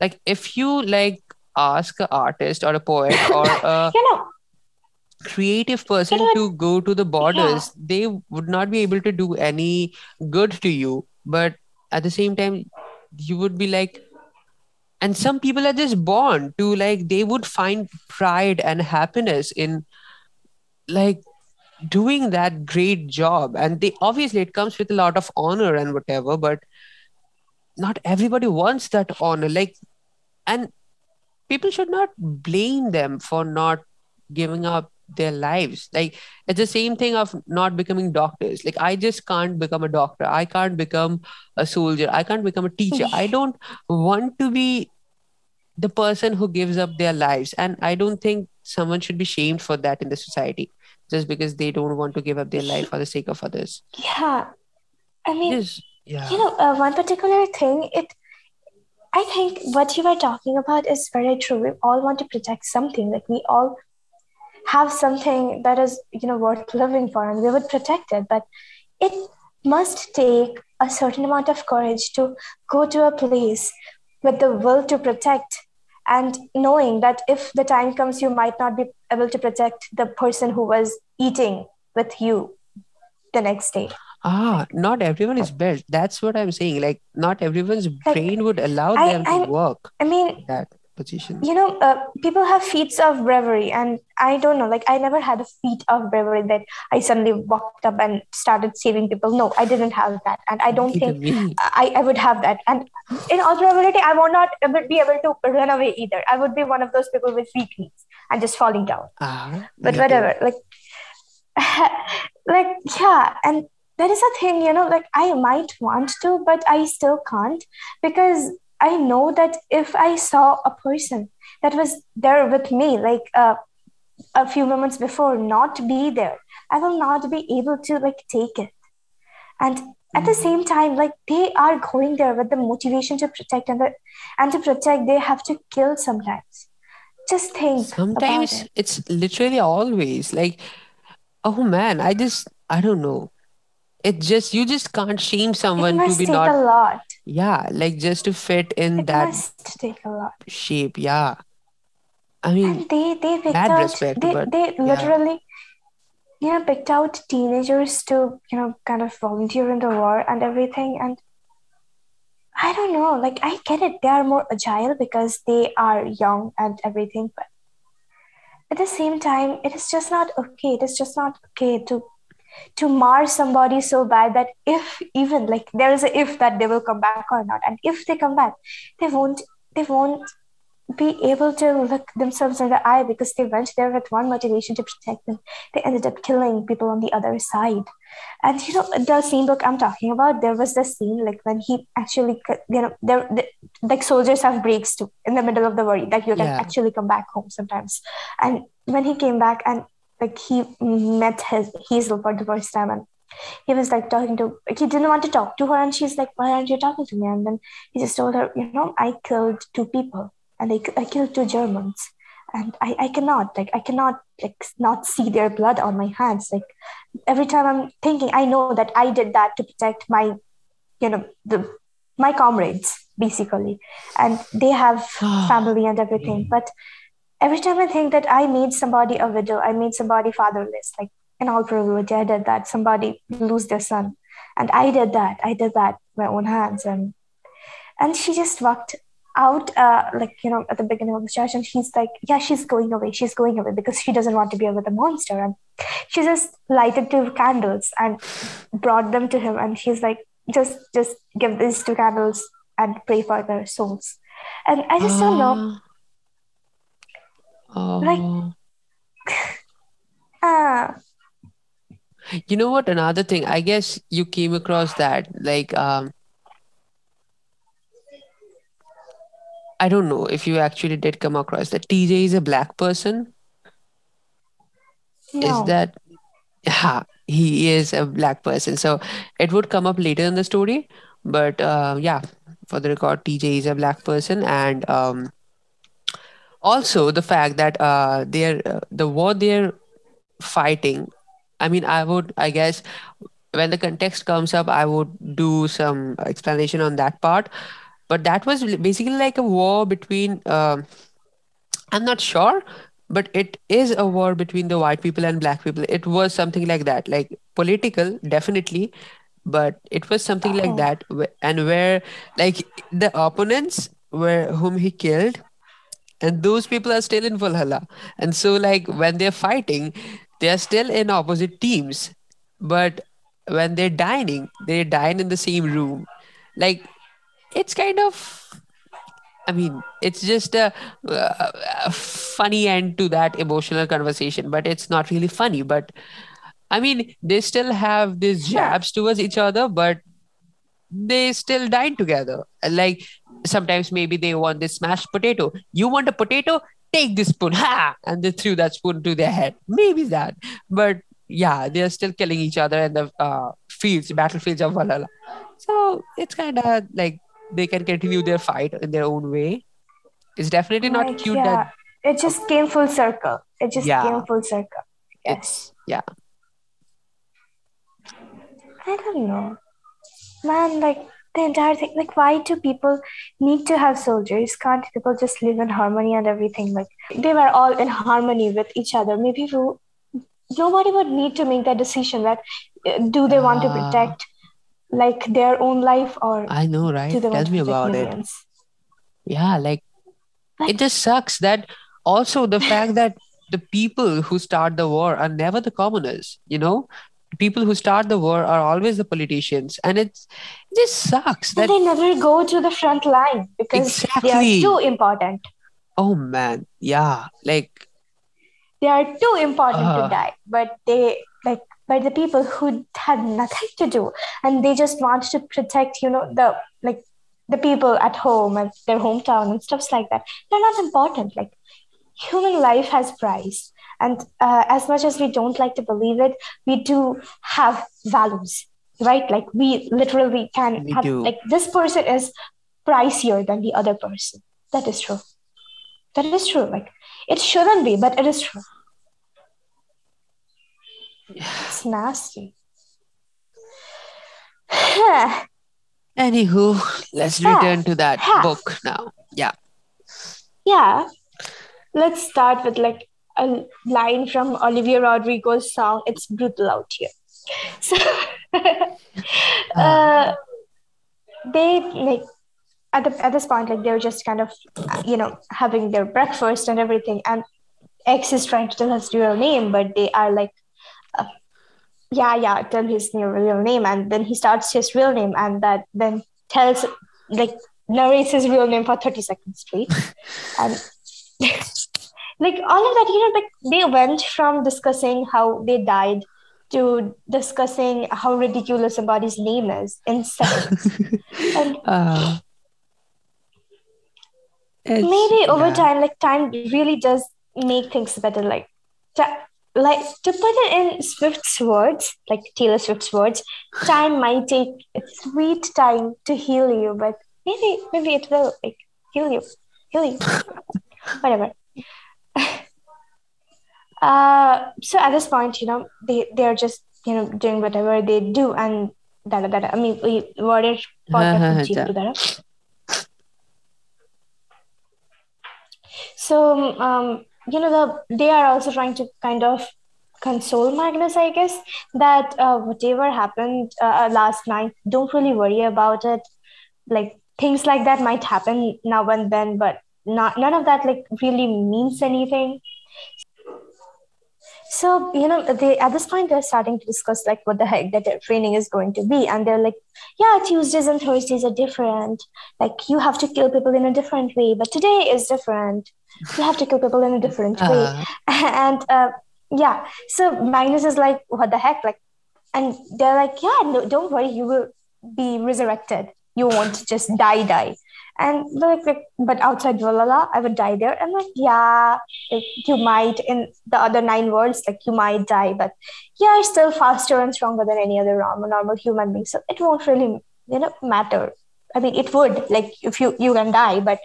Like if you like ask an artist or a poet or a You know, creative you person know to go to the Yeah. borders they would not be able to do any good to you. But at the same time you would be like and some people are just born to like they would find pride and happiness in like doing that great job. And they obviously it comes with a lot of honor and whatever but not everybody wants that honor. Like and people should not blame them for not giving up their lives. Like it's the same thing of not becoming doctors. Like i just can't become a doctor. I can't become a soldier. I can't become a teacher. I don't want to be the person who gives up their lives. And i don't think someone should be shamed for that in the society just because they don't want to give up their life for the sake of others. Yeah. I mean, yes. Yeah. you know, uh, one particular thing, it I think what you were talking about is very true. We all want to protect something. Like we all have something that is you know worth living for and we would protect it but it must take a certain amount of courage to go to a place with the will to protect and knowing that if the time comes you might not be able to protect the person who was eating with you the next day Ah, not everyone is built. That's what I'm saying. Like, not everyone's Like, brain would allow I- them to I'm- work i mean that position. you know uh, people have feats of bravery and i don't know like i never had a feat of bravery that i suddenly walked up and started saving people no i didn't have that and i don't Neither think me. I, I would have that. And in all probability, I would not be able to run away either. I would be one of those people with weak knees and just falling down. Ah, But too. whatever, like, like yeah, and that is a thing, you know. Like I might want to, but I still can't because I know that if I saw a person that was there with me, like uh, a few moments before, not be there, I will not be able to like take it. And at the Mhm. same time, like they are going there with the motivation to protect, and the, and to protect, they have to kill sometimes. Just think Sometimes it. it's literally always like, oh man, I just, I don't know. It just, you just can't shame It someone to be take not, a lot. Yeah, like just to fit in It that must take a lot. shape. Yeah. I mean, And they they picked out respect, they but they yeah. literally you know picked out teenagers to you know kind of volunteer in the war and everything and I don't know like I get it they are more agile because they are young and everything but at the same time it is just not okay it is just not okay to to mar somebody so bad that if even like there is a if that they will come back or not. And if they come back they won't they won't be able to look themselves in the eye because they went there with one motivation to protect them. They ended up killing people on the other side. And you know the scene book i'm talking about there was this scene like when he actually you know there the, like soldiers have breaks too in the middle of the war that you can Yeah. actually come back home sometimes. And when he came back and like he met his Hazel for the first time and he was like talking to like, he didn't want to talk to her and she's like why aren't you talking to me? And then he just told her you know I killed two people and I, I killed two Germans and I, I cannot like I cannot like not see their blood on my hands. Like every time I'm thinking I know that I did that to protect my you know the my comrades basically. And they have family and everything mm. but every time I think that I made somebody a widow, I made somebody fatherless, like in all probability, I did that. Somebody lose their son. And I did that. I did that with my own hands. And and she just walked out uh, like you know at the beginning of the church and she's like yeah she's going away she's going away because she doesn't want to be with a monster and she just lighted two candles and brought them to him and she's like just just give these two candles and pray for their souls and i just don't know Oh. Like- ah You know what? Another thing, I guess you came across that. Like, um, I don't know if you actually did come across that. TJ is a black person. no. Is that? Yeah, he is a black person. So it would come up later in the story. But uh, yeah, for the record, TJ is a black person, and um, also the fact that uh, they're uh, the war they're fighting. I mean, I would, I guess, when the context comes up, I would do some explanation on that part. But that was basically like a war between. Um, I'm not sure, but it is a war between the white people and black people. It was something like that, like political, definitely, but it was something like Oh. that, and where like the opponents were whom he killed, and those people are still in Valhalla, and so like when they're fighting, they are still in opposite teams, but when they're dining, they dine in the same room, like it's kind of I mean, it's just a, uh, a funny end to that emotional conversation, but it's not really funny. But I mean, they still have these jabs towards each other, but they still dine together. Like sometimes maybe they want this smashed potato. You want a potato? Take this spoon, ha! And they threw that spoon to their head. Maybe that, but yeah, they are still killing each other in the uh, fields, battlefields of Valhalla. So it's kind of like they can continue their fight in their own way. It's definitely not Like, cute yeah, that it just came full circle. it just Yeah. came full circle. Yes. It's yeah. I don't know. Man, like the entire thing, like why do people need to have soldiers? Can't people just live in harmony and everything? Like they were all in harmony with each other. Maybe who, nobody would need to make that decision that uh, do they want to Ah. protect like their own life or I know, right? do they Tell me about it. Yeah, like Like- it just sucks that also the fact that the people who start the war are never the commoners, you know? People who start the war are always the politicians, and it's it just sucks And that they never go to the front line because they are too important. oh man, yeah, like They are too important Ah. to die. But they like but the people who had nothing to do and they just want to protect, you know, the like the people at home and their hometown and stuffs like that. They're not important. Like human life has price. And uh, as much as we don't like to believe it, we do have values, right? Like we literally can We have do. like this person is pricier than the other person. That is true. That is true. Like it shouldn't be, but it is true. It's nasty. anywho, let's Yeah. return to that Yeah. book now. Yeah. yeah. Let's start with like a line from Olivia Rodrigo's song, It's Brutal Out Here. So uh, they like at the at this point, like they're just kind of you know having their breakfast and everything, and X is trying to tell his real name, but they are like uh, yeah, yeah, tell his real name, and then he starts his real name, and that then tells like narrates his real name for thirty seconds straight, and like all of that, you know, like they went from discussing how they died to discussing how ridiculous somebody's name is in seconds. and Uh, maybe over yeah. time, like time really does make things better. Like, ta- like to put it in Swift's words, like Taylor Swift's words, time might take sweet time to heal you, but maybe maybe it will like heal you, heal you, whatever. Uh, so at this point, you know, they they're just you know doing whatever they do, and that that I mean, we what is Ja. So, um, you know, the they are also trying to kind of console Magnus, I guess, that uh, whatever happened uh, last night, don't really worry about it. Like things like that might happen now and then, but not none of that like really means anything. So, you know, they at this point they're starting to discuss like what the heck that their training is going to be, and they're like, yeah, Tuesdays and Thursdays are different. Like you have to kill people in a different way, but today is different. You have to kill people in a different way. Uh, and uh, yeah so magnus is like what the heck like and they're like yeah no don't worry you will be resurrected you won't just die die and like, like but outside Valhalla, I would die there. I'm like, yeah, like, you might in the other nine worlds, like you might die, but yeah, you're still faster and stronger than any other normal, normal human being. So it won't really, you know, matter. I mean, it would, like, if you you can die, but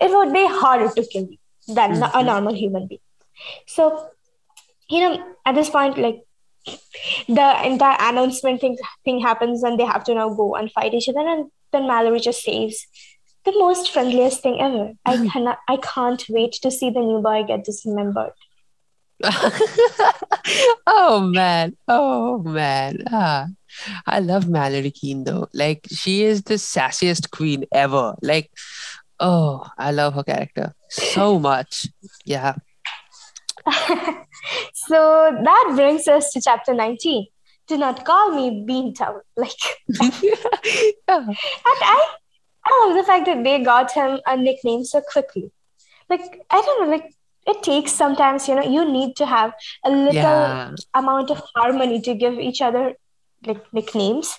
it would be harder to kill you than a Mhm. normal human being. So, you know, at this point, like the entire announcement thing thing happens, and they have to now go and fight each other, and then Mallory just saves the most friendliest thing ever. I cannot, I can't wait to see the new boy get dismembered. oh man, oh man. Ah, I love Mallory Keen though. Like she is the sassiest queen ever. Like, oh, I love her character so much. Yeah. so that brings us to chapter 19. Do not call me Beantown. Like, yeah. and I, I love the fact that they got him a nickname so quickly. Like, I don't know, like, it takes sometimes, you know, you need to have a little Yeah. amount of harmony to give each other like nicknames.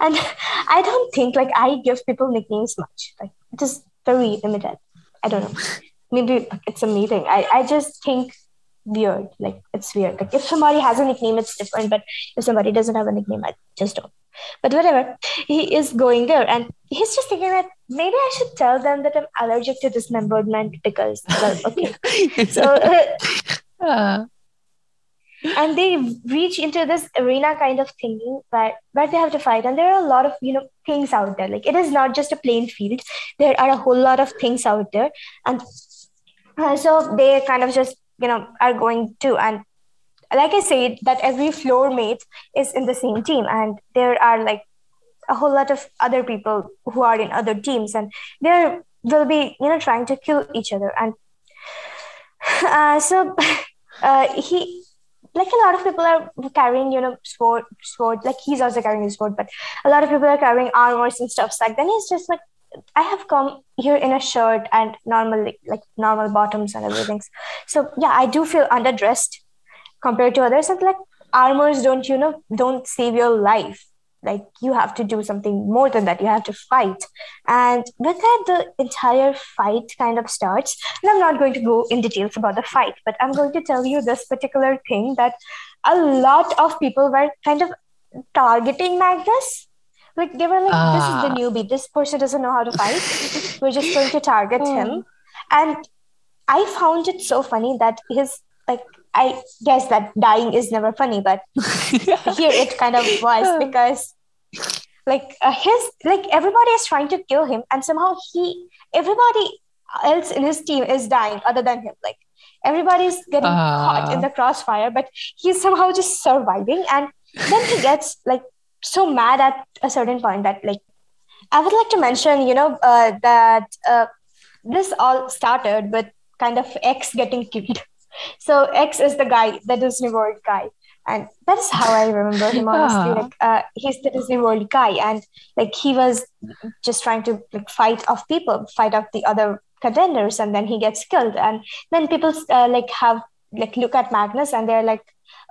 And I don't think like I give people nicknames much. Like, it is very limited. I don't know. Maybe it's a meeting. I, I just think weird. Like it's weird. Like if somebody has a nickname, it's different. But if somebody doesn't have a nickname, I just don't. But whatever. He is going there and he's just thinking that maybe I should tell them that I'm allergic to dismemberment because well, okay. So uh, and they reach into this arena kind of thingy where where they have to fight. And there are a lot of you know things out there. Like it is not just a plain field. There are a whole lot of things out there. And uh, so they kind of just you know are going to and like i said that every floor mate is in the same team and there are like a whole lot of other people who are in other teams and they will be you know trying to kill each other. And uh, so uh, he like a lot of people are carrying you know sword sword like he's also carrying a sword but a lot of people are carrying armors and stuff. Like then he's just like i have come here in a shirt and normal like normal bottoms and everything. So yeah i do feel underdressed compared to others and like armors don't you know don't save your life. Like you have to do something more than that. You have to fight. And with that the entire fight kind of starts. And i'm not going to go in details about the fight but i'm going to tell you this particular thing that a lot of people were kind of targeting magnus. Like they were like this is the ah. newbie. This person doesn't know how to fight. We're just going to target him. Oh. and i found it so funny that his like i guess that dying is never funny but here it kind of was because like uh, his like everybody is trying to kill him and somehow he everybody else in his team is dying other than him. Like everybody's getting caught in Ah. the crossfire but he's somehow just surviving. And then he gets like so mad at a certain point that like i would like to mention you know uh, that uh, this all started with kind of x getting killed so x is the guy the disney world guy and that's how I remember him honestly. Like uh, he's the Disney World guy, and like he was just trying to like fight off people, fight off the other contenders, and then he gets killed. And then people uh, like have like look at Magnus, and they're like,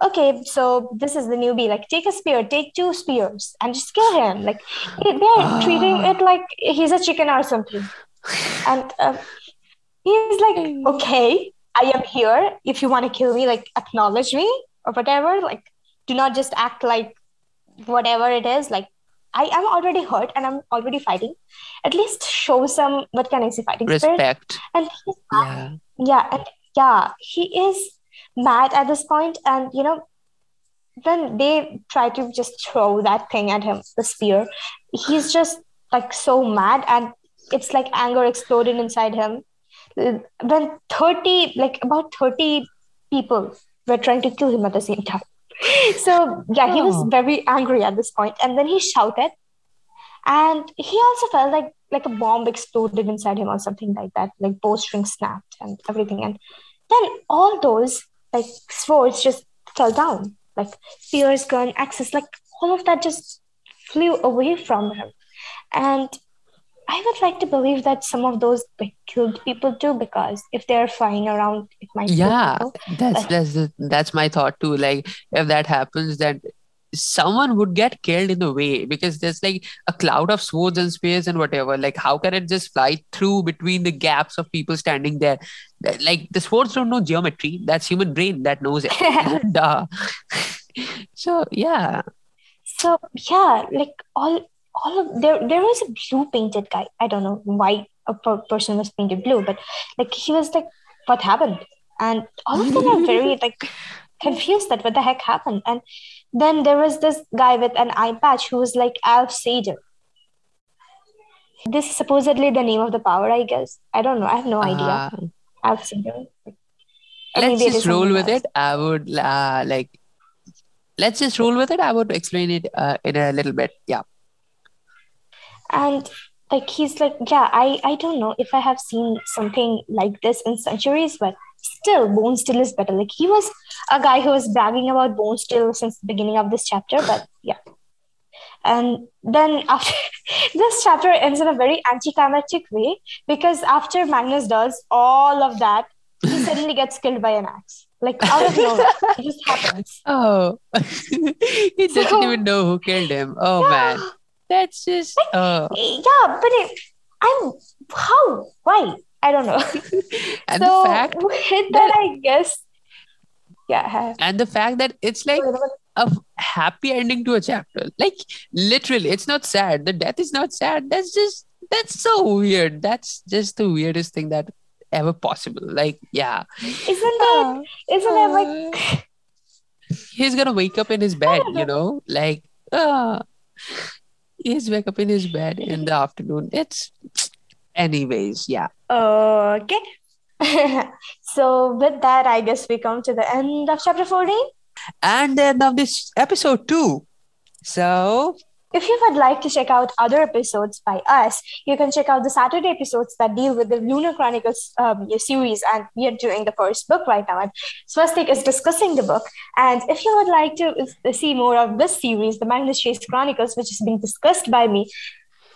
okay, so this is the newbie. Like take a spear, take two spears, and just kill him. Like they're treating Ah. it like he's a chicken or something. And uh, he's like, okay, I am here. If you want to kill me, like acknowledge me or whatever. Like, do not just act like whatever it is. Like, I am already hurt and I'm already fighting. At least show some what can I say fighting spirit. Respect. And he's Yeah. yeah, and yeah, he is mad at this point, and you know, then they try to just throw that thing at him, the spear. He's just like so mad, and it's like anger exploded inside him. Uh, when 30, like about 30 people were trying to kill him at the same time. So yeah, he was Oh. very angry at this point, and then he shouted, and he also felt like like a bomb exploded inside him or something like that, like bowstring snapped and everything, and then all those like swords just fell down, like spears, gun, axes, like all of that just flew away from him, and I would like to believe that some of those killed people too, because if they're flying around, it might Yeah, that's that's that's my thought too. Like if that happens, then someone would get killed in the way because there's like a cloud of swords and spears and whatever. Like how can it just fly through between the gaps of people standing there? Like the swords don't know geometry. That's human brain that knows it. And uh, so yeah. So yeah, like all all of there there was a blue painted guy. I don't know why a per- person was painted blue, but like he was like, what happened? And all of them are very like confused that what the heck happened. And then there was this guy with an eye patch who was like Alf seidr. This is supposedly the name of the power, I guess. I don't know. I have no idea. Uh, Alf seidr. Let's just roll with else. it. I would uh, like let's just roll with it. I would explain it uh, in a little bit. Yeah. And like he's like yeah i i don't know if i have seen something like this in centuries but still bone still is better. Like he was a guy who was bragging about bone still since the beginning of this chapter but yeah. And then after this chapter ends in a very anticlimactic way because after magnus does all of that he suddenly gets killed by an axe. Like out of nowhere. It just happens. Oh, he doesn't So- even know who killed him. Oh man, that's just oh. yeah but it, i'm how why i don't know And so the fact with that, I guess, yeah. and the fact that it's like a happy ending to a chapter. Like literally, it's not sad. The death is not sad. That's just that's so weird. That's just the weirdest thing that ever possible. Like, yeah. Isn't ah, that? Isn't that like? Ah. He's gonna wake up in his bed, you know, like, ah, he's wake up in his bed in the afternoon. It's, anyways, yeah. Okay. so with that, I guess we come to the end of chapter 14. And then of this episode too. So If you would like to check out other episodes by us, you can check out the Saturday episodes that deal with the Lunar Chronicles um, series, and we are doing the first book right now. And Swastik is discussing the book. And if you would like to see more of this series, the Magnus Chase Chronicles, which is being discussed by me,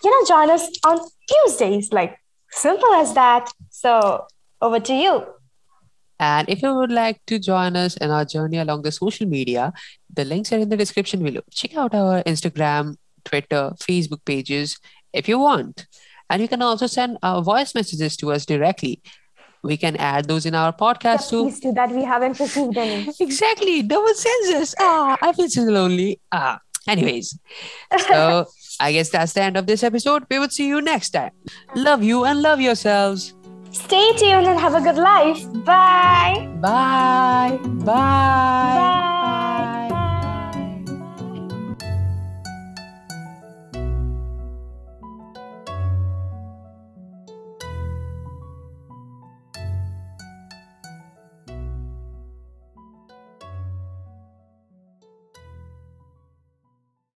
you know, join us on Tuesdays. Like simple as that. So over to you. And if you would like to join us in our journey along the social media, the links are in the description below. Check out our Instagram, Twitter, Facebook pages if you want. And you can also send uh, voice messages to us directly. We can add those in our podcast too. Please do that. We haven't received any. Exactly. No one sends us. Ah, I feel so lonely. Ah, anyways. So I guess that's the end of this episode. We will see you next time. Love you and love yourselves. Stay tuned and have a good life. Bye. Bye. Bye. Bye.